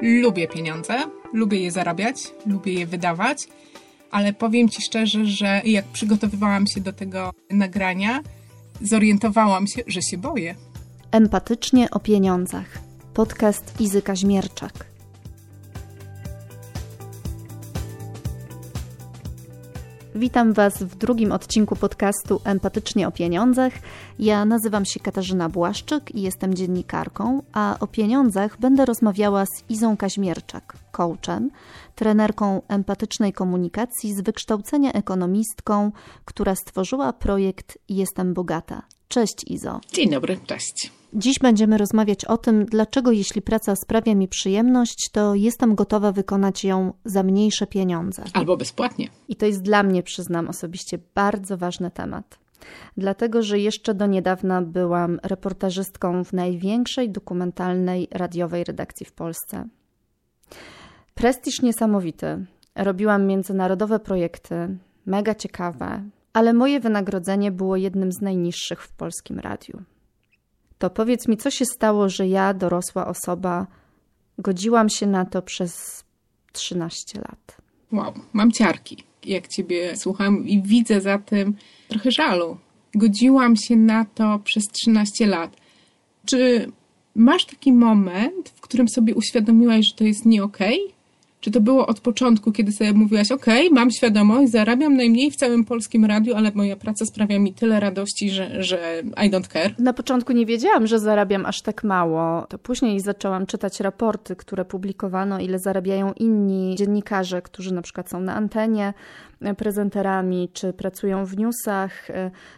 lubię pieniądze, lubię je zarabiać, lubię je wydawać, ale powiem Ci szczerze, że jak przygotowywałam się do tego nagrania, zorientowałam się, że się boję. Empatycznie o pieniądzach. Podcast Izy Kaźmierczak. Witam Was w drugim odcinku podcastu Empatycznie o pieniądzach. Ja nazywam się Katarzyna Błaszczyk i jestem dziennikarką, a o pieniądzach będę rozmawiała z Izą Kaźmierczak, coachem, trenerką empatycznej komunikacji z wykształcenia ekonomistką, która stworzyła projekt Jestem Bogata. Cześć Izo. Dzień dobry, cześć. Dziś będziemy rozmawiać o tym, dlaczego jeśli praca sprawia mi przyjemność, to jestem gotowa wykonać ją za mniejsze pieniądze. Albo bezpłatnie. I to jest dla mnie, przyznam osobiście, bardzo ważny temat. Dlatego, że jeszcze do niedawna byłam reportażystką w największej dokumentalnej radiowej redakcji w Polsce. Prestiż niesamowity. Robiłam międzynarodowe projekty, mega ciekawe, ale moje wynagrodzenie było jednym z najniższych w polskim radiu to powiedz mi, co się stało, że ja, dorosła osoba, godziłam się na to przez 13 lat. Wow, mam ciarki, jak ciebie słucham i widzę za tym trochę żalu. Godziłam się na to przez 13 lat. Czy masz taki moment, w którym sobie uświadomiłaś, że to jest nie okej? Okay? Czy to było od początku, kiedy sobie mówiłaś, ok, mam świadomość, zarabiam najmniej w całym polskim radiu, ale moja praca sprawia mi tyle radości, że, że I don't care? Na początku nie wiedziałam, że zarabiam aż tak mało. To później zaczęłam czytać raporty, które publikowano, ile zarabiają inni dziennikarze, którzy na przykład są na antenie, prezenterami, czy pracują w newsach,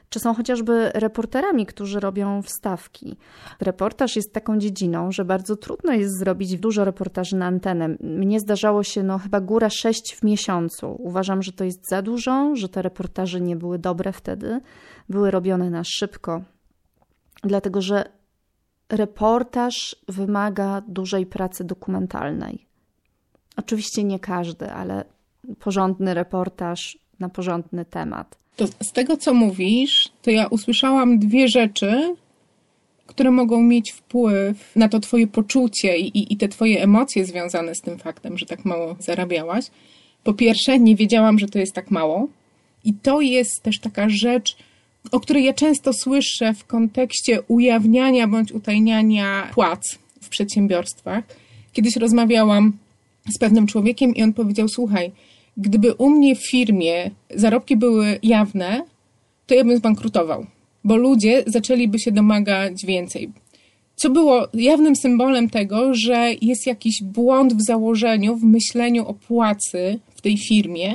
czy są chociażby reporterami, którzy robią wstawki. Reportaż jest taką dziedziną, że bardzo trudno jest zrobić dużo reportaży na antenę. Mnie zdarzało się no, chyba góra sześć w miesiącu. Uważam, że to jest za dużo, że te reportaże nie były dobre wtedy, były robione na szybko. Dlatego, że reportaż wymaga dużej pracy dokumentalnej. Oczywiście nie każdy, ale porządny reportaż na porządny temat. To z tego, co mówisz, to ja usłyszałam dwie rzeczy, które mogą mieć wpływ na to Twoje poczucie i, i, i te Twoje emocje związane z tym faktem, że tak mało zarabiałaś. Po pierwsze, nie wiedziałam, że to jest tak mało. I to jest też taka rzecz, o której ja często słyszę w kontekście ujawniania bądź utajniania płac w przedsiębiorstwach. Kiedyś rozmawiałam z pewnym człowiekiem i on powiedział: Słuchaj, gdyby u mnie w firmie zarobki były jawne, to ja bym zbankrutował, bo ludzie zaczęliby się domagać więcej. Co było jawnym symbolem tego, że jest jakiś błąd w założeniu, w myśleniu o płacy w tej firmie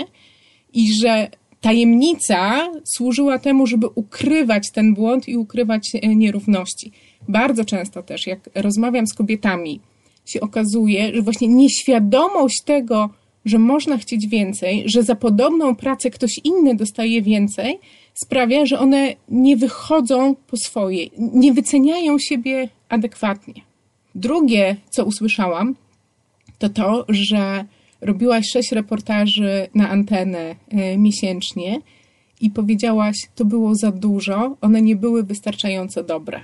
i że tajemnica służyła temu, żeby ukrywać ten błąd i ukrywać e, nierówności. Bardzo często też, jak rozmawiam z kobietami, się okazuje, że właśnie nieświadomość tego, że można chcieć więcej, że za podobną pracę ktoś inny dostaje więcej, sprawia, że one nie wychodzą po swoje, nie wyceniają siebie adekwatnie. Drugie, co usłyszałam, to to, że robiłaś sześć reportaży na antenę e, miesięcznie i powiedziałaś, to było za dużo, one nie były wystarczająco dobre.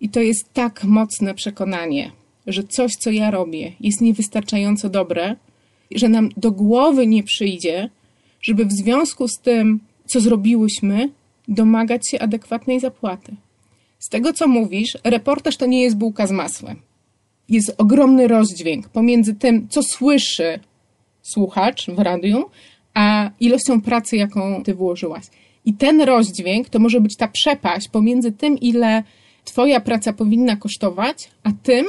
I to jest tak mocne przekonanie, że coś, co ja robię, jest niewystarczająco dobre, że nam do głowy nie przyjdzie, żeby w związku z tym, co zrobiłyśmy, domagać się adekwatnej zapłaty. Z tego, co mówisz, reportaż to nie jest bułka z masłem. Jest ogromny rozdźwięk pomiędzy tym, co słyszy słuchacz w radiu, a ilością pracy, jaką ty włożyłaś. I ten rozdźwięk to może być ta przepaść pomiędzy tym, ile twoja praca powinna kosztować, a tym,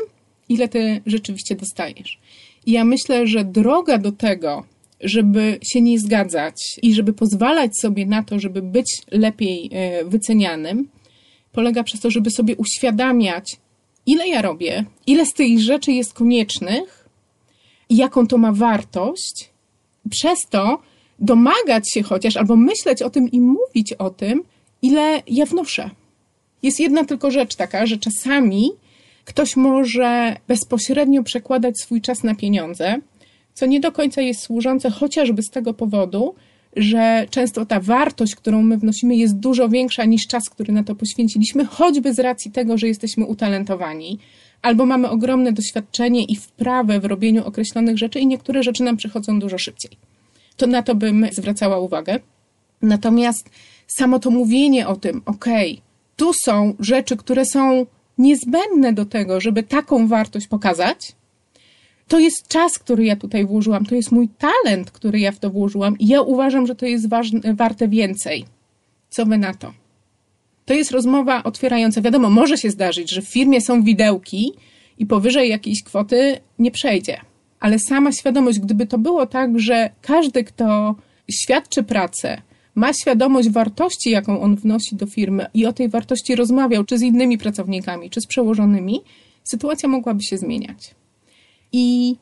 ile ty rzeczywiście dostajesz. I ja myślę, że droga do tego, żeby się nie zgadzać i żeby pozwalać sobie na to, żeby być lepiej e, wycenianym, polega przez to, żeby sobie uświadamiać, ile ja robię, ile z tych rzeczy jest koniecznych jaką to ma wartość. Przez to domagać się chociaż, albo myśleć o tym i mówić o tym, ile ja wnoszę. Jest jedna tylko rzecz taka, że czasami Ktoś może bezpośrednio przekładać swój czas na pieniądze, co nie do końca jest służące chociażby z tego powodu, że często ta wartość, którą my wnosimy, jest dużo większa niż czas, który na to poświęciliśmy, choćby z racji tego, że jesteśmy utalentowani, albo mamy ogromne doświadczenie i wprawę w robieniu określonych rzeczy i niektóre rzeczy nam przychodzą dużo szybciej. To na to bym zwracała uwagę. Natomiast samo to mówienie o tym, okej, okay, tu są rzeczy, które są niezbędne do tego, żeby taką wartość pokazać, to jest czas, który ja tutaj włożyłam, to jest mój talent, który ja w to włożyłam i ja uważam, że to jest ważne, warte więcej. Co wy na to? To jest rozmowa otwierająca. Wiadomo, może się zdarzyć, że w firmie są widełki i powyżej jakiejś kwoty nie przejdzie. Ale sama świadomość, gdyby to było tak, że każdy, kto świadczy pracę, ma świadomość wartości, jaką on wnosi do firmy i o tej wartości rozmawiał, czy z innymi pracownikami, czy z przełożonymi, sytuacja mogłaby się zmieniać. I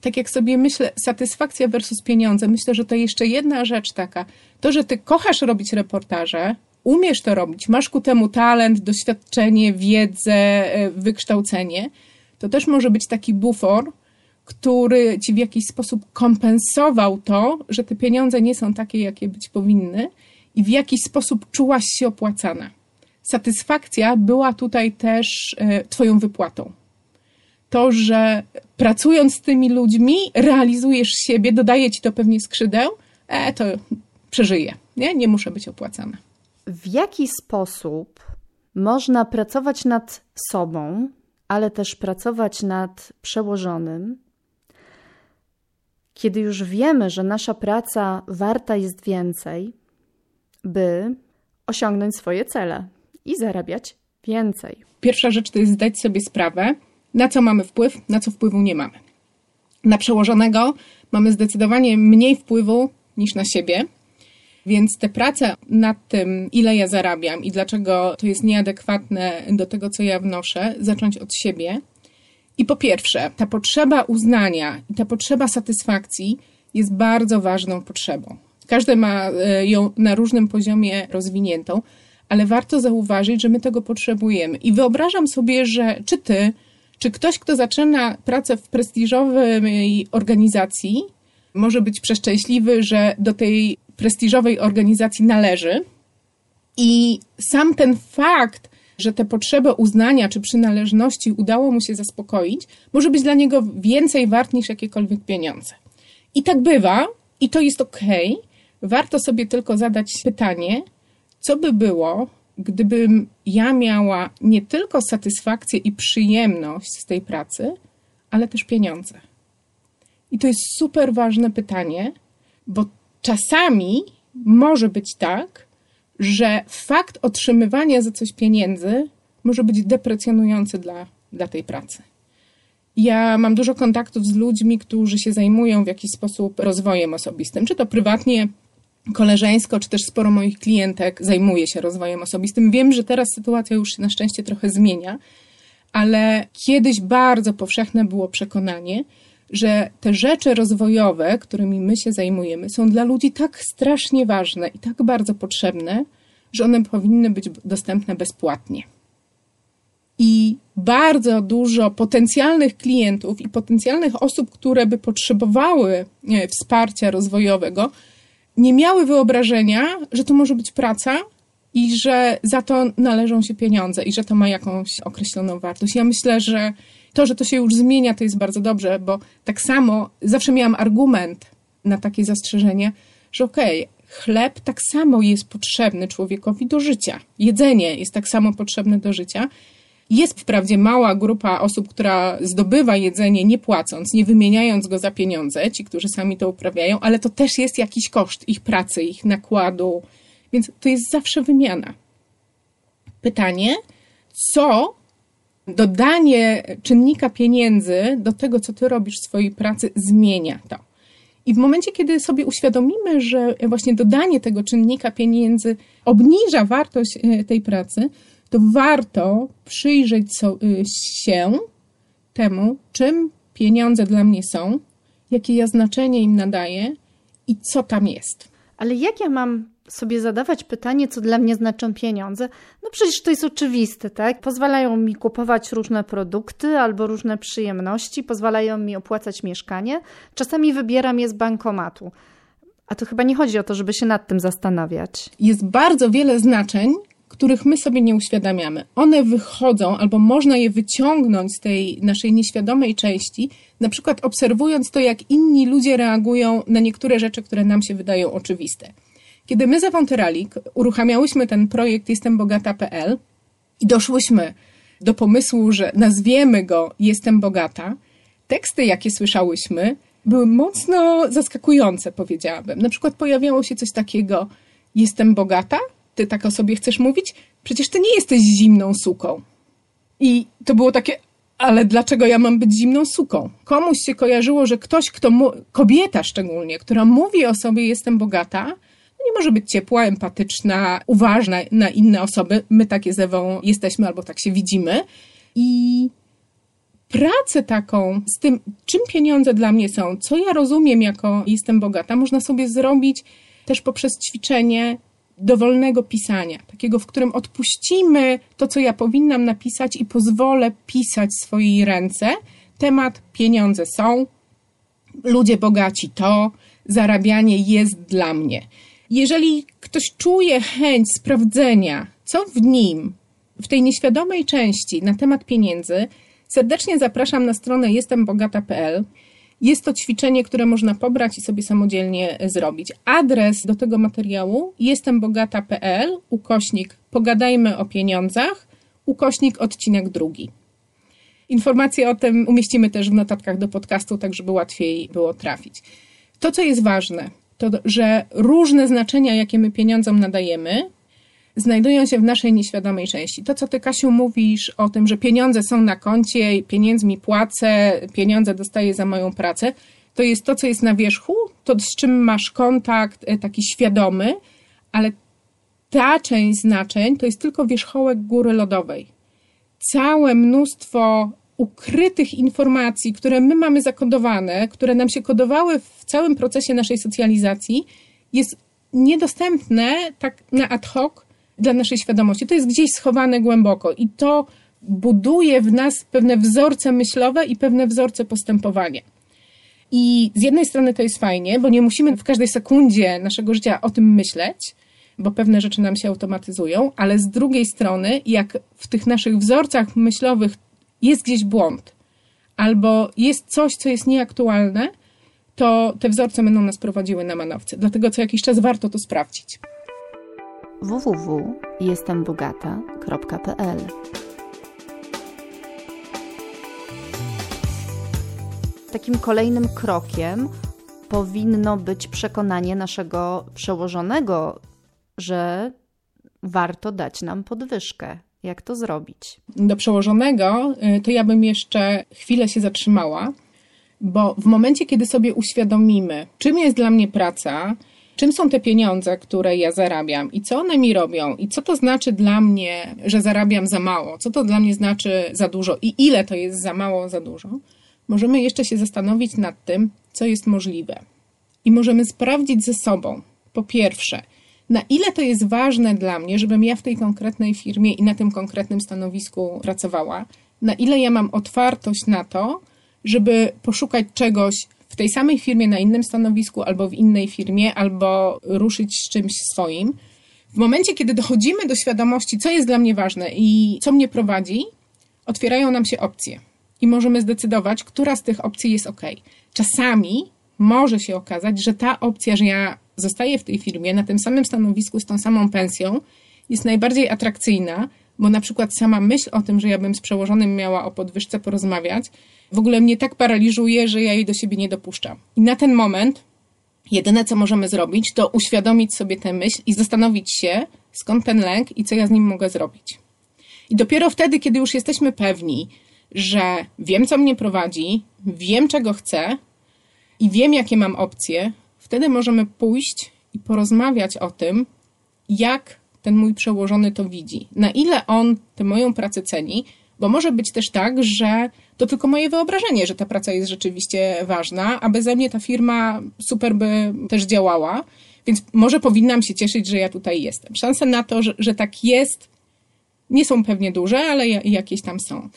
tak jak sobie myślę, satysfakcja versus pieniądze, myślę, że to jeszcze jedna rzecz taka. To, że ty kochasz robić reportaże, umiesz to robić, masz ku temu talent, doświadczenie, wiedzę, e, wykształcenie, to też może być taki bufor, który ci w jakiś sposób kompensował to, że te pieniądze nie są takie, jakie być powinny i w jakiś sposób czułaś się opłacana. Satysfakcja była tutaj też e, Twoją wypłatą. To, że pracując z tymi ludźmi, realizujesz siebie, dodaje ci to pewnie skrzydeł, e, to przeżyję, nie? Nie muszę być opłacana. W jaki sposób można pracować nad sobą, ale też pracować nad przełożonym, kiedy już wiemy, że nasza praca warta jest więcej, by osiągnąć swoje cele i zarabiać więcej. Pierwsza rzecz to jest zdać sobie sprawę, na co mamy wpływ, na co wpływu nie mamy. Na przełożonego mamy zdecydowanie mniej wpływu niż na siebie, więc te prace nad tym, ile ja zarabiam i dlaczego to jest nieadekwatne do tego, co ja wnoszę, zacząć od siebie i po pierwsze, ta potrzeba uznania i ta potrzeba satysfakcji jest bardzo ważną potrzebą. Każdy ma e, ją na różnym poziomie rozwiniętą, ale warto zauważyć, że my tego potrzebujemy. I wyobrażam sobie, że czy ty, czy ktoś, kto zaczyna pracę w prestiżowej organizacji, może być przeszczęśliwy, że do tej prestiżowej organizacji należy. I sam ten fakt, że te potrzeby uznania czy przynależności udało mu się zaspokoić, może być dla niego więcej wart niż jakiekolwiek pieniądze. I tak bywa, i to jest ok. Warto sobie tylko zadać pytanie, co by było, gdybym ja miała nie tylko satysfakcję i przyjemność z tej pracy, ale też pieniądze. I to jest super ważne pytanie, bo czasami może być tak, że fakt otrzymywania za coś pieniędzy może być deprecjonujący dla, dla tej pracy. Ja mam dużo kontaktów z ludźmi, którzy się zajmują w jakiś sposób rozwojem osobistym, czy to prywatnie, koleżeńsko, czy też sporo moich klientek zajmuje się rozwojem osobistym. Wiem, że teraz sytuacja już się na szczęście trochę zmienia, ale kiedyś bardzo powszechne było przekonanie, że te rzeczy rozwojowe, którymi my się zajmujemy, są dla ludzi tak strasznie ważne i tak bardzo potrzebne, że one powinny być dostępne bezpłatnie. I bardzo dużo potencjalnych klientów i potencjalnych osób, które by potrzebowały wsparcia rozwojowego, nie miały wyobrażenia, że to może być praca i że za to należą się pieniądze i że to ma jakąś określoną wartość. Ja myślę, że to, że to się już zmienia, to jest bardzo dobrze, bo tak samo zawsze miałam argument na takie zastrzeżenie, że okej, okay, chleb tak samo jest potrzebny człowiekowi do życia. Jedzenie jest tak samo potrzebne do życia. Jest wprawdzie mała grupa osób, która zdobywa jedzenie nie płacąc, nie wymieniając go za pieniądze, ci, którzy sami to uprawiają, ale to też jest jakiś koszt ich pracy, ich nakładu, więc to jest zawsze wymiana. Pytanie, co dodanie czynnika pieniędzy do tego, co ty robisz w swojej pracy, zmienia to. I w momencie, kiedy sobie uświadomimy, że właśnie dodanie tego czynnika pieniędzy obniża wartość e, tej pracy, to warto przyjrzeć e, się temu, czym pieniądze dla mnie są, jakie ja znaczenie im nadaję i co tam jest. Ale jak ja mam sobie zadawać pytanie, co dla mnie znaczą pieniądze, no przecież to jest oczywiste, tak? Pozwalają mi kupować różne produkty albo różne przyjemności, pozwalają mi opłacać mieszkanie, czasami wybieram je z bankomatu. A to chyba nie chodzi o to, żeby się nad tym zastanawiać. Jest bardzo wiele znaczeń, których my sobie nie uświadamiamy. One wychodzą, albo można je wyciągnąć z tej naszej nieświadomej części, na przykład obserwując to, jak inni ludzie reagują na niektóre rzeczy, które nam się wydają oczywiste. Kiedy my za Wonteralik uruchamiałyśmy ten projekt Jestem Bogata.pl i doszłyśmy do pomysłu, że nazwiemy go Jestem Bogata, teksty, jakie słyszałyśmy, były mocno zaskakujące, powiedziałabym. Na przykład pojawiało się coś takiego: Jestem bogata? Ty tak o sobie chcesz mówić? Przecież ty nie jesteś zimną suką. I to było takie, ale dlaczego ja mam być zimną suką? Komuś się kojarzyło, że ktoś, kto, mu, kobieta szczególnie, która mówi o sobie jestem bogata, nie może być ciepła, empatyczna, uważna na inne osoby. My takie z Ewą jesteśmy albo tak się widzimy. I pracę taką z tym, czym pieniądze dla mnie są, co ja rozumiem jako jestem bogata, można sobie zrobić też poprzez ćwiczenie dowolnego pisania, takiego, w którym odpuścimy to, co ja powinnam napisać i pozwolę pisać swojej ręce. Temat pieniądze są, ludzie bogaci to, zarabianie jest dla mnie. Jeżeli ktoś czuje chęć sprawdzenia, co w nim, w tej nieświadomej części na temat pieniędzy, serdecznie zapraszam na stronę jestembogata.pl. Jest to ćwiczenie, które można pobrać i sobie samodzielnie zrobić. Adres do tego materiału jestembogata.pl, ukośnik pogadajmy o pieniądzach, ukośnik odcinek drugi. Informacje o tym umieścimy też w notatkach do podcastu, tak żeby łatwiej było trafić. To, co jest ważne, to że różne znaczenia, jakie my pieniądzom nadajemy, znajdują się w naszej nieświadomej części. To, co ty, Kasiu, mówisz o tym, że pieniądze są na koncie, pieniędzmi płacę, pieniądze dostaję za moją pracę, to jest to, co jest na wierzchu, to z czym masz kontakt e, taki świadomy, ale ta część znaczeń to jest tylko wierzchołek góry lodowej. Całe mnóstwo ukrytych informacji, które my mamy zakodowane, które nam się kodowały w całym procesie naszej socjalizacji, jest niedostępne tak na ad hoc dla naszej świadomości. To jest gdzieś schowane głęboko i to buduje w nas pewne wzorce myślowe i pewne wzorce postępowania. I z jednej strony to jest fajnie, bo nie musimy w każdej sekundzie naszego życia o tym myśleć, bo pewne rzeczy nam się automatyzują, ale z drugiej strony, jak w tych naszych wzorcach myślowych jest gdzieś błąd, albo jest coś, co jest nieaktualne, to te wzorce będą nas prowadziły na manowce. Dlatego co jakiś czas warto to sprawdzić www.jestembogata.pl Takim kolejnym krokiem powinno być przekonanie naszego przełożonego, że warto dać nam podwyżkę. Jak to zrobić? Do przełożonego y, to ja bym jeszcze chwilę się zatrzymała, bo w momencie, kiedy sobie uświadomimy, czym jest dla mnie praca, czym są te pieniądze, które ja zarabiam? I co one mi robią? I co to znaczy dla mnie, że zarabiam za mało, co to dla mnie znaczy za dużo? I ile to jest za mało, za dużo, możemy jeszcze się zastanowić nad tym, co jest możliwe. I możemy sprawdzić ze sobą, po pierwsze, na ile to jest ważne dla mnie, żebym ja w tej konkretnej firmie i na tym konkretnym stanowisku pracowała, na ile ja mam otwartość na to, żeby poszukać czegoś w tej samej firmie na innym stanowisku, albo w innej firmie, albo ruszyć z czymś swoim. W momencie, kiedy dochodzimy do świadomości, co jest dla mnie ważne i co mnie prowadzi, otwierają nam się opcje i możemy zdecydować, która z tych opcji jest ok. Czasami może się okazać, że ta opcja, że ja zostaję w tej firmie na tym samym stanowisku z tą samą pensją, jest najbardziej atrakcyjna, bo na przykład sama myśl o tym, że ja bym z przełożonym miała o podwyżce porozmawiać, w ogóle mnie tak paraliżuje, że ja jej do siebie nie dopuszczam. I na ten moment jedyne, co możemy zrobić, to uświadomić sobie tę myśl i zastanowić się, skąd ten lęk i co ja z nim mogę zrobić. I dopiero wtedy, kiedy już jesteśmy pewni, że wiem, co mnie prowadzi, wiem, czego chcę i wiem, jakie mam opcje, wtedy możemy pójść i porozmawiać o tym, jak ten mój przełożony to widzi, na ile on tę moją pracę ceni, bo może być też tak, że to tylko moje wyobrażenie, że ta praca jest rzeczywiście ważna, a beze mnie ta firma super by też działała, więc może powinnam się cieszyć, że ja tutaj jestem. Szanse na to, że, że tak jest, nie są pewnie duże, ale jakieś tam są.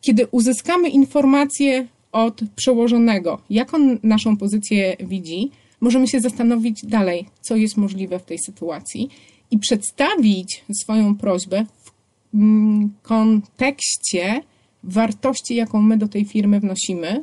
Kiedy uzyskamy informacje od przełożonego, jak on naszą pozycję widzi, możemy się zastanowić dalej, co jest możliwe w tej sytuacji i przedstawić swoją prośbę w mm, kontekście wartości, jaką my do tej firmy wnosimy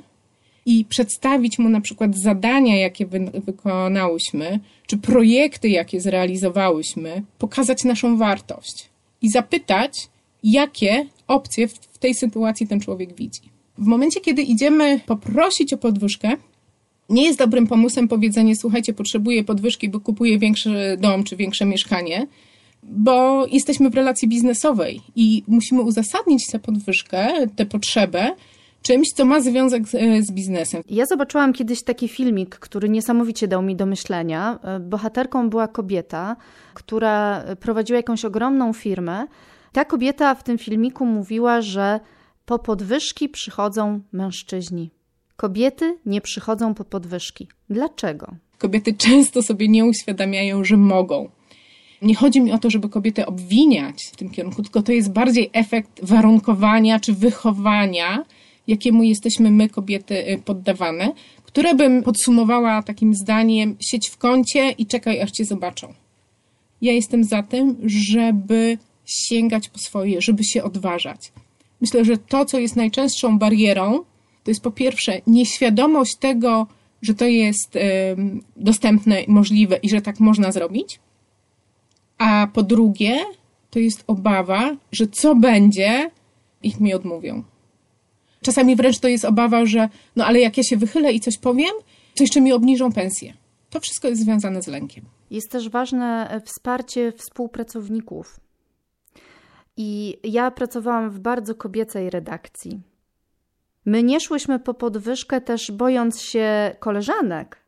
i przedstawić mu na przykład zadania, jakie wy wykonałyśmy, czy projekty, jakie zrealizowałyśmy, pokazać naszą wartość i zapytać, jakie opcje w tej sytuacji ten człowiek widzi. W momencie, kiedy idziemy poprosić o podwyżkę, nie jest dobrym pomysłem powiedzenie, słuchajcie, potrzebuję podwyżki, bo kupuję większy dom czy większe mieszkanie, bo jesteśmy w relacji biznesowej i musimy uzasadnić tę podwyżkę, tę potrzebę czymś, co ma związek z, z, biznesem. Ja zobaczyłam kiedyś taki filmik, który niesamowicie dał mi do myślenia. Bohaterką była kobieta, która prowadziła jakąś ogromną firmę. Ta kobieta w tym filmiku mówiła, że po podwyżki przychodzą mężczyźni. Kobiety nie przychodzą po podwyżki. Dlaczego? Kobiety często sobie nie uświadamiają, że mogą. Nie chodzi mi o to, żeby kobiety obwiniać w tym kierunku, tylko to jest bardziej efekt warunkowania czy wychowania, jakiemu jesteśmy my, kobiety, y, poddawane, które bym podsumowała takim zdaniem: siedź w kącie i czekaj, aż cię zobaczą. Ja jestem za tym, żeby sięgać po swoje, żeby się odważać. Myślę, że to, co jest najczęstszą barierą, to jest po pierwsze nieświadomość tego, że to jest dostępne, możliwe i że tak można zrobić. A po drugie, to jest obawa, że co będzie, ich mi odmówią. Czasami wręcz to jest obawa, że no ale jak ja się wychylę i coś powiem, to jeszcze mi obniżą pensję. To wszystko jest związane z lękiem. Jest też ważne e, wsparcie współpracowników. I ja pracowałam w bardzo kobiecej redakcji. My nie szłyśmy po podwyżkę też bojąc się koleżanek.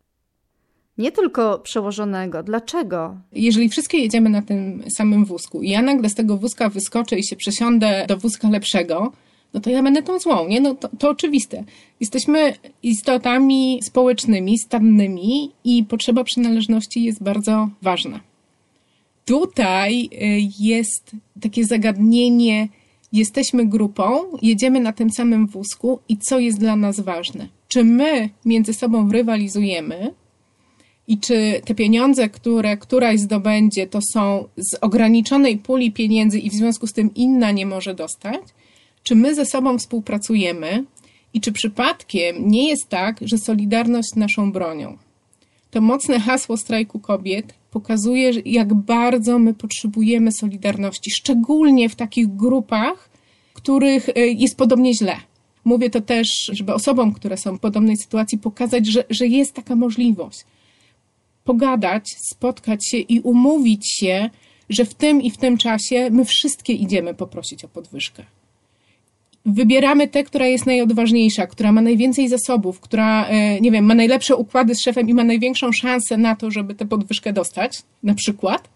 Nie tylko przełożonego. Dlaczego? Jeżeli wszystkie jedziemy na tym samym wózku i ja nagle z tego wózka wyskoczę i się przesiądę do wózka lepszego, no to ja będę tą złą, nie? No to, to oczywiste. Jesteśmy istotami społecznymi, stadnymi i potrzeba przynależności jest bardzo ważna. Tutaj y, jest takie zagadnienie, jesteśmy grupą, jedziemy na tym samym wózku i co jest dla nas ważne? Czy my między sobą rywalizujemy i czy te pieniądze, które któraś zdobędzie, to są z ograniczonej puli pieniędzy i w związku z tym inna nie może dostać? Czy my ze sobą współpracujemy i czy przypadkiem nie jest tak, że solidarność naszą bronią? To mocne hasło strajku kobiet pokazuje, jak bardzo my potrzebujemy solidarności, szczególnie w takich grupach, których y, jest podobnie źle. Mówię to też, żeby osobom, które są w podobnej sytuacji, pokazać, że, że jest taka możliwość. Pogadać, spotkać się i umówić się, że w tym i w tym czasie my wszystkie idziemy poprosić o podwyżkę wybieramy tę, która jest najodważniejsza, która ma najwięcej zasobów, która, e, nie wiem, ma najlepsze układy z szefem i ma największą szansę na to, żeby tę podwyżkę dostać, na przykład,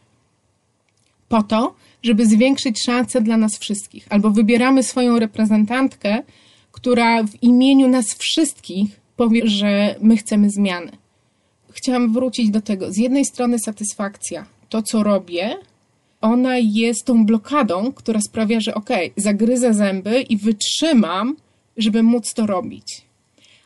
po to, żeby zwiększyć szanse dla nas wszystkich. Albo wybieramy swoją reprezentantkę, która w imieniu nas wszystkich powie, że my chcemy zmiany. Chciałam wrócić do tego. Z jednej strony satysfakcja, to co robię, ona jest tą blokadą, która sprawia, że okay, zagryzę zęby i wytrzymam, żeby móc to robić.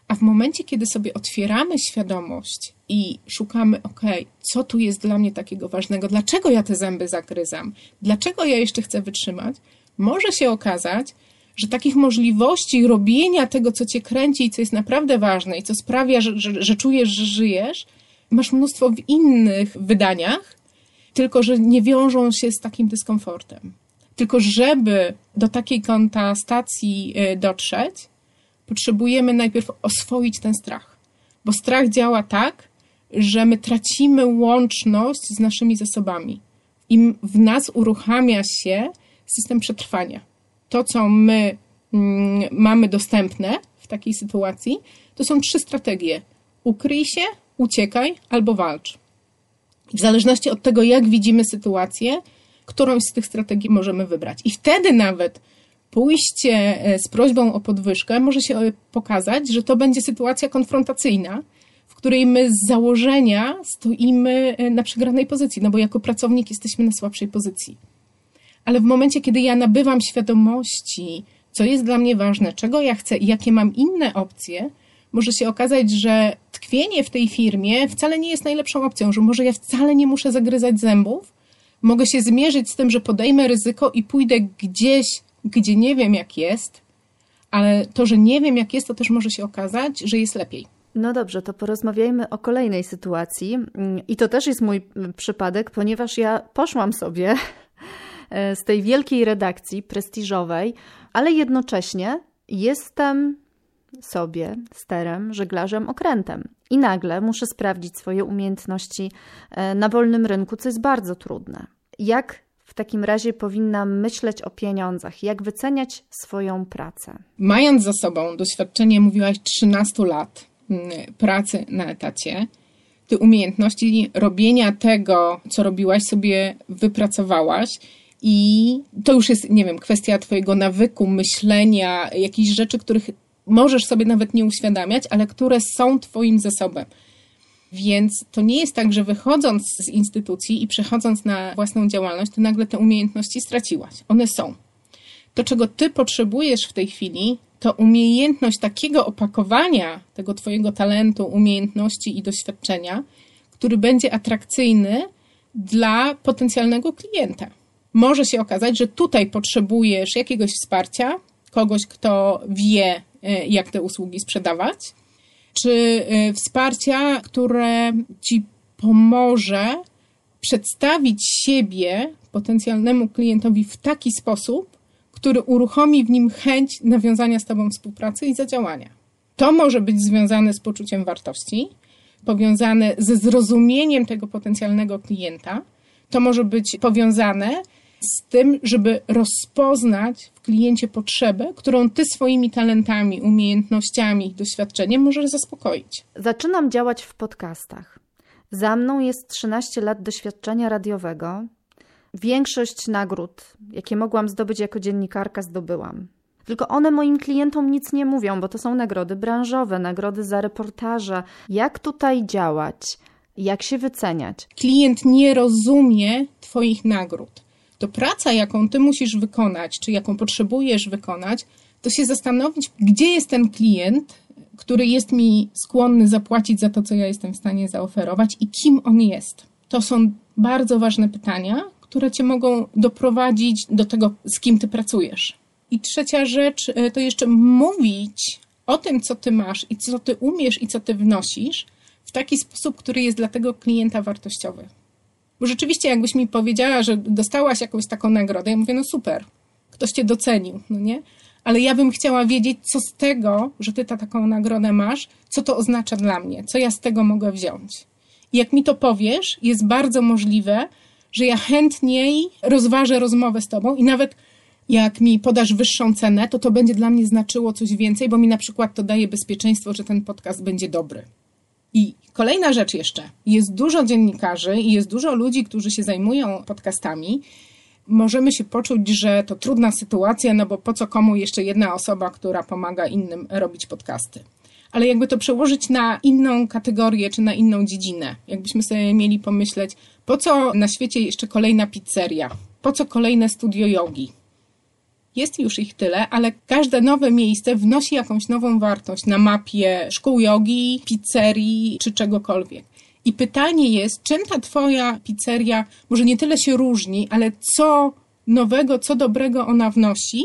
A w momencie, kiedy sobie otwieramy świadomość i szukamy, okay, co tu jest dla mnie takiego ważnego, dlaczego ja te zęby zagryzam, dlaczego ja jeszcze chcę wytrzymać, może się okazać, że takich możliwości robienia tego, co cię kręci i co jest naprawdę ważne i co sprawia, że, że, że czujesz, że żyjesz, masz mnóstwo w innych wydaniach, tylko że nie wiążą się z takim dyskomfortem. Tylko żeby do takiej kontastacji y, dotrzeć, potrzebujemy najpierw oswoić ten strach. Bo strach działa tak, że my tracimy łączność z naszymi zasobami. I w nas uruchamia się system przetrwania. To, co my mm, mamy dostępne w takiej sytuacji, to są trzy strategie: ukryj się, uciekaj albo walcz. W zależności od tego, jak widzimy sytuację, którąś z tych strategii możemy wybrać. I wtedy nawet pójście e, z prośbą o podwyżkę może się e, pokazać, że to będzie sytuacja konfrontacyjna, w której my z założenia stoimy e, na przegranej pozycji, no bo jako pracownik jesteśmy na słabszej pozycji. Ale w momencie, kiedy ja nabywam świadomości, co jest dla mnie ważne, czego ja chcę i jakie mam inne opcje, może się okazać, że tkwienie w tej firmie wcale nie jest najlepszą opcją, że może ja wcale nie muszę zagryzać zębów, Mogę się zmierzyć z tym, że podejmę ryzyko i pójdę gdzieś, gdzie nie wiem jak jest, ale to, że nie wiem jak jest, to też może się okazać, że jest lepiej. No dobrze, to porozmawiajmy o kolejnej sytuacji. I to też jest mój przypadek, ponieważ ja poszłam sobie z tej wielkiej redakcji prestiżowej, ale jednocześnie jestem sobie sterem, żeglarzem, okrętem. I nagle muszę sprawdzić swoje umiejętności e, na wolnym rynku, co jest bardzo trudne. Jak w takim razie powinnam myśleć o pieniądzach? Jak wyceniać swoją pracę? Mając za sobą doświadczenie, mówiłaś, 13 lat mm, pracy na etacie, ty umiejętności robienia tego, co robiłaś, sobie wypracowałaś. I to już jest, nie wiem, kwestia Twojego nawyku, myślenia, jakichś rzeczy, których możesz sobie nawet nie uświadamiać, ale które są Twoim zasobem. Więc to nie jest tak, że wychodząc z instytucji i przechodząc na własną działalność, to nagle te umiejętności straciłaś. One są. To, czego ty potrzebujesz w tej chwili, to umiejętność takiego opakowania tego twojego talentu, umiejętności i doświadczenia, który będzie atrakcyjny dla potencjalnego klienta. Może się okazać, że tutaj potrzebujesz jakiegoś wsparcia, kogoś, kto wie, jak te usługi sprzedawać, czy y, wsparcia, które ci pomoże przedstawić siebie potencjalnemu klientowi w taki sposób, który uruchomi w nim chęć nawiązania z Tobą współpracy i zadziałania. To może być związane z poczuciem wartości, powiązane ze zrozumieniem tego potencjalnego klienta. To może być powiązane z tym, żeby rozpoznać w kliencie potrzebę, którą ty swoimi talentami, umiejętnościami, doświadczeniem możesz zaspokoić. Zaczynam działać w podcastach. Za mną jest 13 lat doświadczenia radiowego. Większość nagród, jakie mogłam zdobyć jako dziennikarka, zdobyłam. Tylko one moim klientom nic nie mówią, bo to są nagrody branżowe, nagrody za reportaże. Jak tutaj działać? Jak się wyceniać? Klient nie rozumie Twoich nagród to praca, jaką ty musisz wykonać, czy jaką potrzebujesz wykonać, to się zastanowić, gdzie jest ten klient, który jest mi skłonny zapłacić za to, co ja jestem w stanie zaoferować i kim on jest. To są bardzo ważne pytania, które cię mogą doprowadzić do tego, z kim ty pracujesz. I trzecia rzecz e, to jeszcze mówić o tym, co ty masz i co ty umiesz i co ty wnosisz w taki sposób, który jest dla tego klienta wartościowy. Bo rzeczywiście, jakbyś mi powiedziała, że dostałaś jakąś taką nagrodę, ja mówię, no super, ktoś cię docenił, no nie? Ale ja bym chciała wiedzieć, co z tego, że ty ta taką nagrodę masz, co to oznacza dla mnie, co ja z tego mogę wziąć. I jak mi to powiesz, jest bardzo możliwe, że ja chętniej rozważę rozmowę z tobą i nawet jak mi podasz wyższą cenę, to to będzie dla mnie znaczyło coś więcej, bo mi na przykład to daje bezpieczeństwo, że ten podcast będzie dobry. I kolejna rzecz jeszcze. Jest dużo dziennikarzy i jest dużo ludzi, którzy się zajmują podcastami. Możemy się poczuć, że to trudna sytuacja, no bo po co komu jeszcze jedna osoba, która pomaga innym robić podcasty. Ale jakby to przełożyć na inną kategorię czy na inną dziedzinę, jakbyśmy sobie mieli pomyśleć, po co na świecie jeszcze kolejna pizzeria? Po co kolejne studio jogi? Jest już ich tyle, ale każde nowe miejsce wnosi jakąś nową wartość na mapie szkół jogi, pizzerii czy czegokolwiek. I pytanie jest, czym ta Twoja pizzeria może nie tyle się różni, ale co nowego, co dobrego ona wnosi,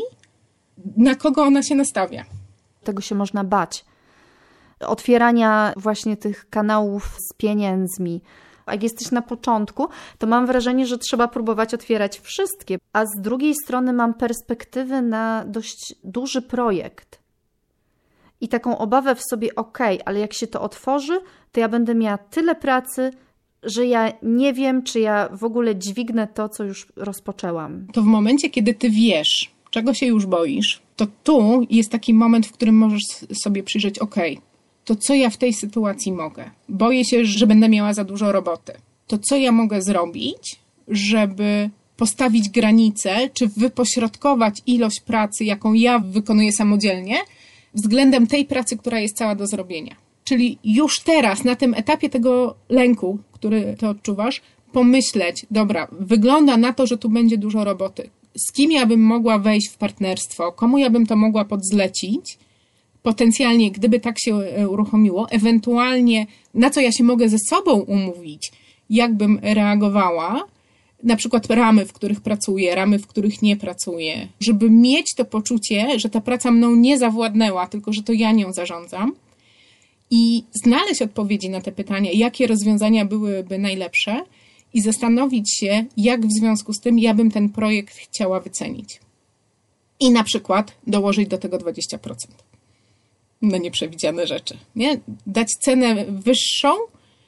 na kogo ona się nastawia. Tego się można bać. Otwierania właśnie tych kanałów z pieniędzmi, jak jesteś na początku, to mam wrażenie, że trzeba próbować otwierać wszystkie, a z drugiej strony mam perspektywę na dość duży projekt. I taką obawę w sobie, ok, ale jak się to otworzy, to ja będę miała tyle pracy, że ja nie wiem, czy ja w ogóle dźwignę to, co już rozpoczęłam. To w momencie, kiedy ty wiesz, czego się już boisz, to tu jest taki moment, w którym możesz sobie przyjrzeć, ok, to co ja w tej sytuacji mogę? Boję się, że będę miała za dużo roboty. To co ja mogę zrobić, żeby postawić granice, czy wypośrodkować ilość pracy, jaką ja wykonuję samodzielnie, względem tej pracy, która jest cała do zrobienia. Czyli już teraz, na tym etapie tego lęku, który ty odczuwasz, pomyśleć, dobra, wygląda na to, że tu będzie dużo roboty. Z kim ja bym mogła wejść w partnerstwo, komu ja bym to mogła podzlecić, potencjalnie, gdyby tak się e, uruchomiło, ewentualnie na co ja się mogę ze sobą umówić, jakbym reagowała, na przykład ramy, w których pracuję, ramy, w których nie pracuję, żeby mieć to poczucie, że ta praca mną nie zawładnęła, tylko że to ja nią zarządzam i znaleźć odpowiedzi na te pytania, jakie rozwiązania byłyby najlepsze i zastanowić się, jak w związku z tym ja bym ten projekt chciała wycenić. I na przykład dołożyć do tego 20% na nieprzewidziane rzeczy. Nie? Dać cenę wyższą,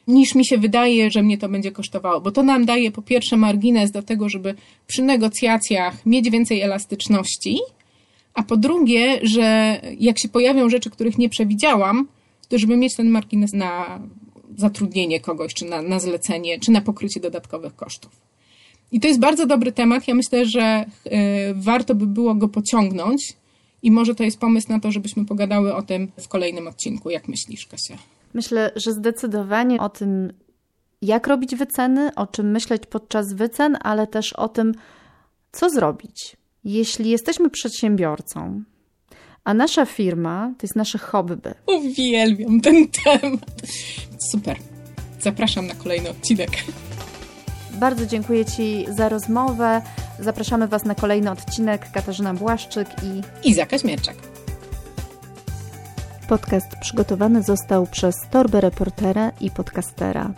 niż mi się wydaje, że mnie to będzie kosztowało, bo to nam daje po pierwsze margines do tego, żeby przy negocjacjach mieć więcej elastyczności, a po drugie, że jak się pojawią rzeczy, których nie przewidziałam, to żeby mieć ten margines na zatrudnienie kogoś, czy na, na zlecenie, czy na pokrycie dodatkowych kosztów. I to jest bardzo dobry temat. Ja myślę, że y, warto by było go pociągnąć i może to jest pomysł na to, żebyśmy pogadamy o tym w kolejnym odcinku. Jak myślisz, Kasia? Myślę, że zdecydowanie o tym, jak robić wyceny, o czym myśleć podczas wycen, ale też o tym, co zrobić. Jeśli jesteśmy przedsiębiorcą, a nasza firma to jest nasze hobby. Uwielbiam ten temat. Super. Zapraszam na kolejny odcinek. Bardzo dziękuję Ci za rozmowę. Zapraszamy Was na kolejny odcinek. Katarzyna Błaszczyk i Iza Kaźmierczak. Podcast przygotowany został przez Torbę Reportera i Podcastera.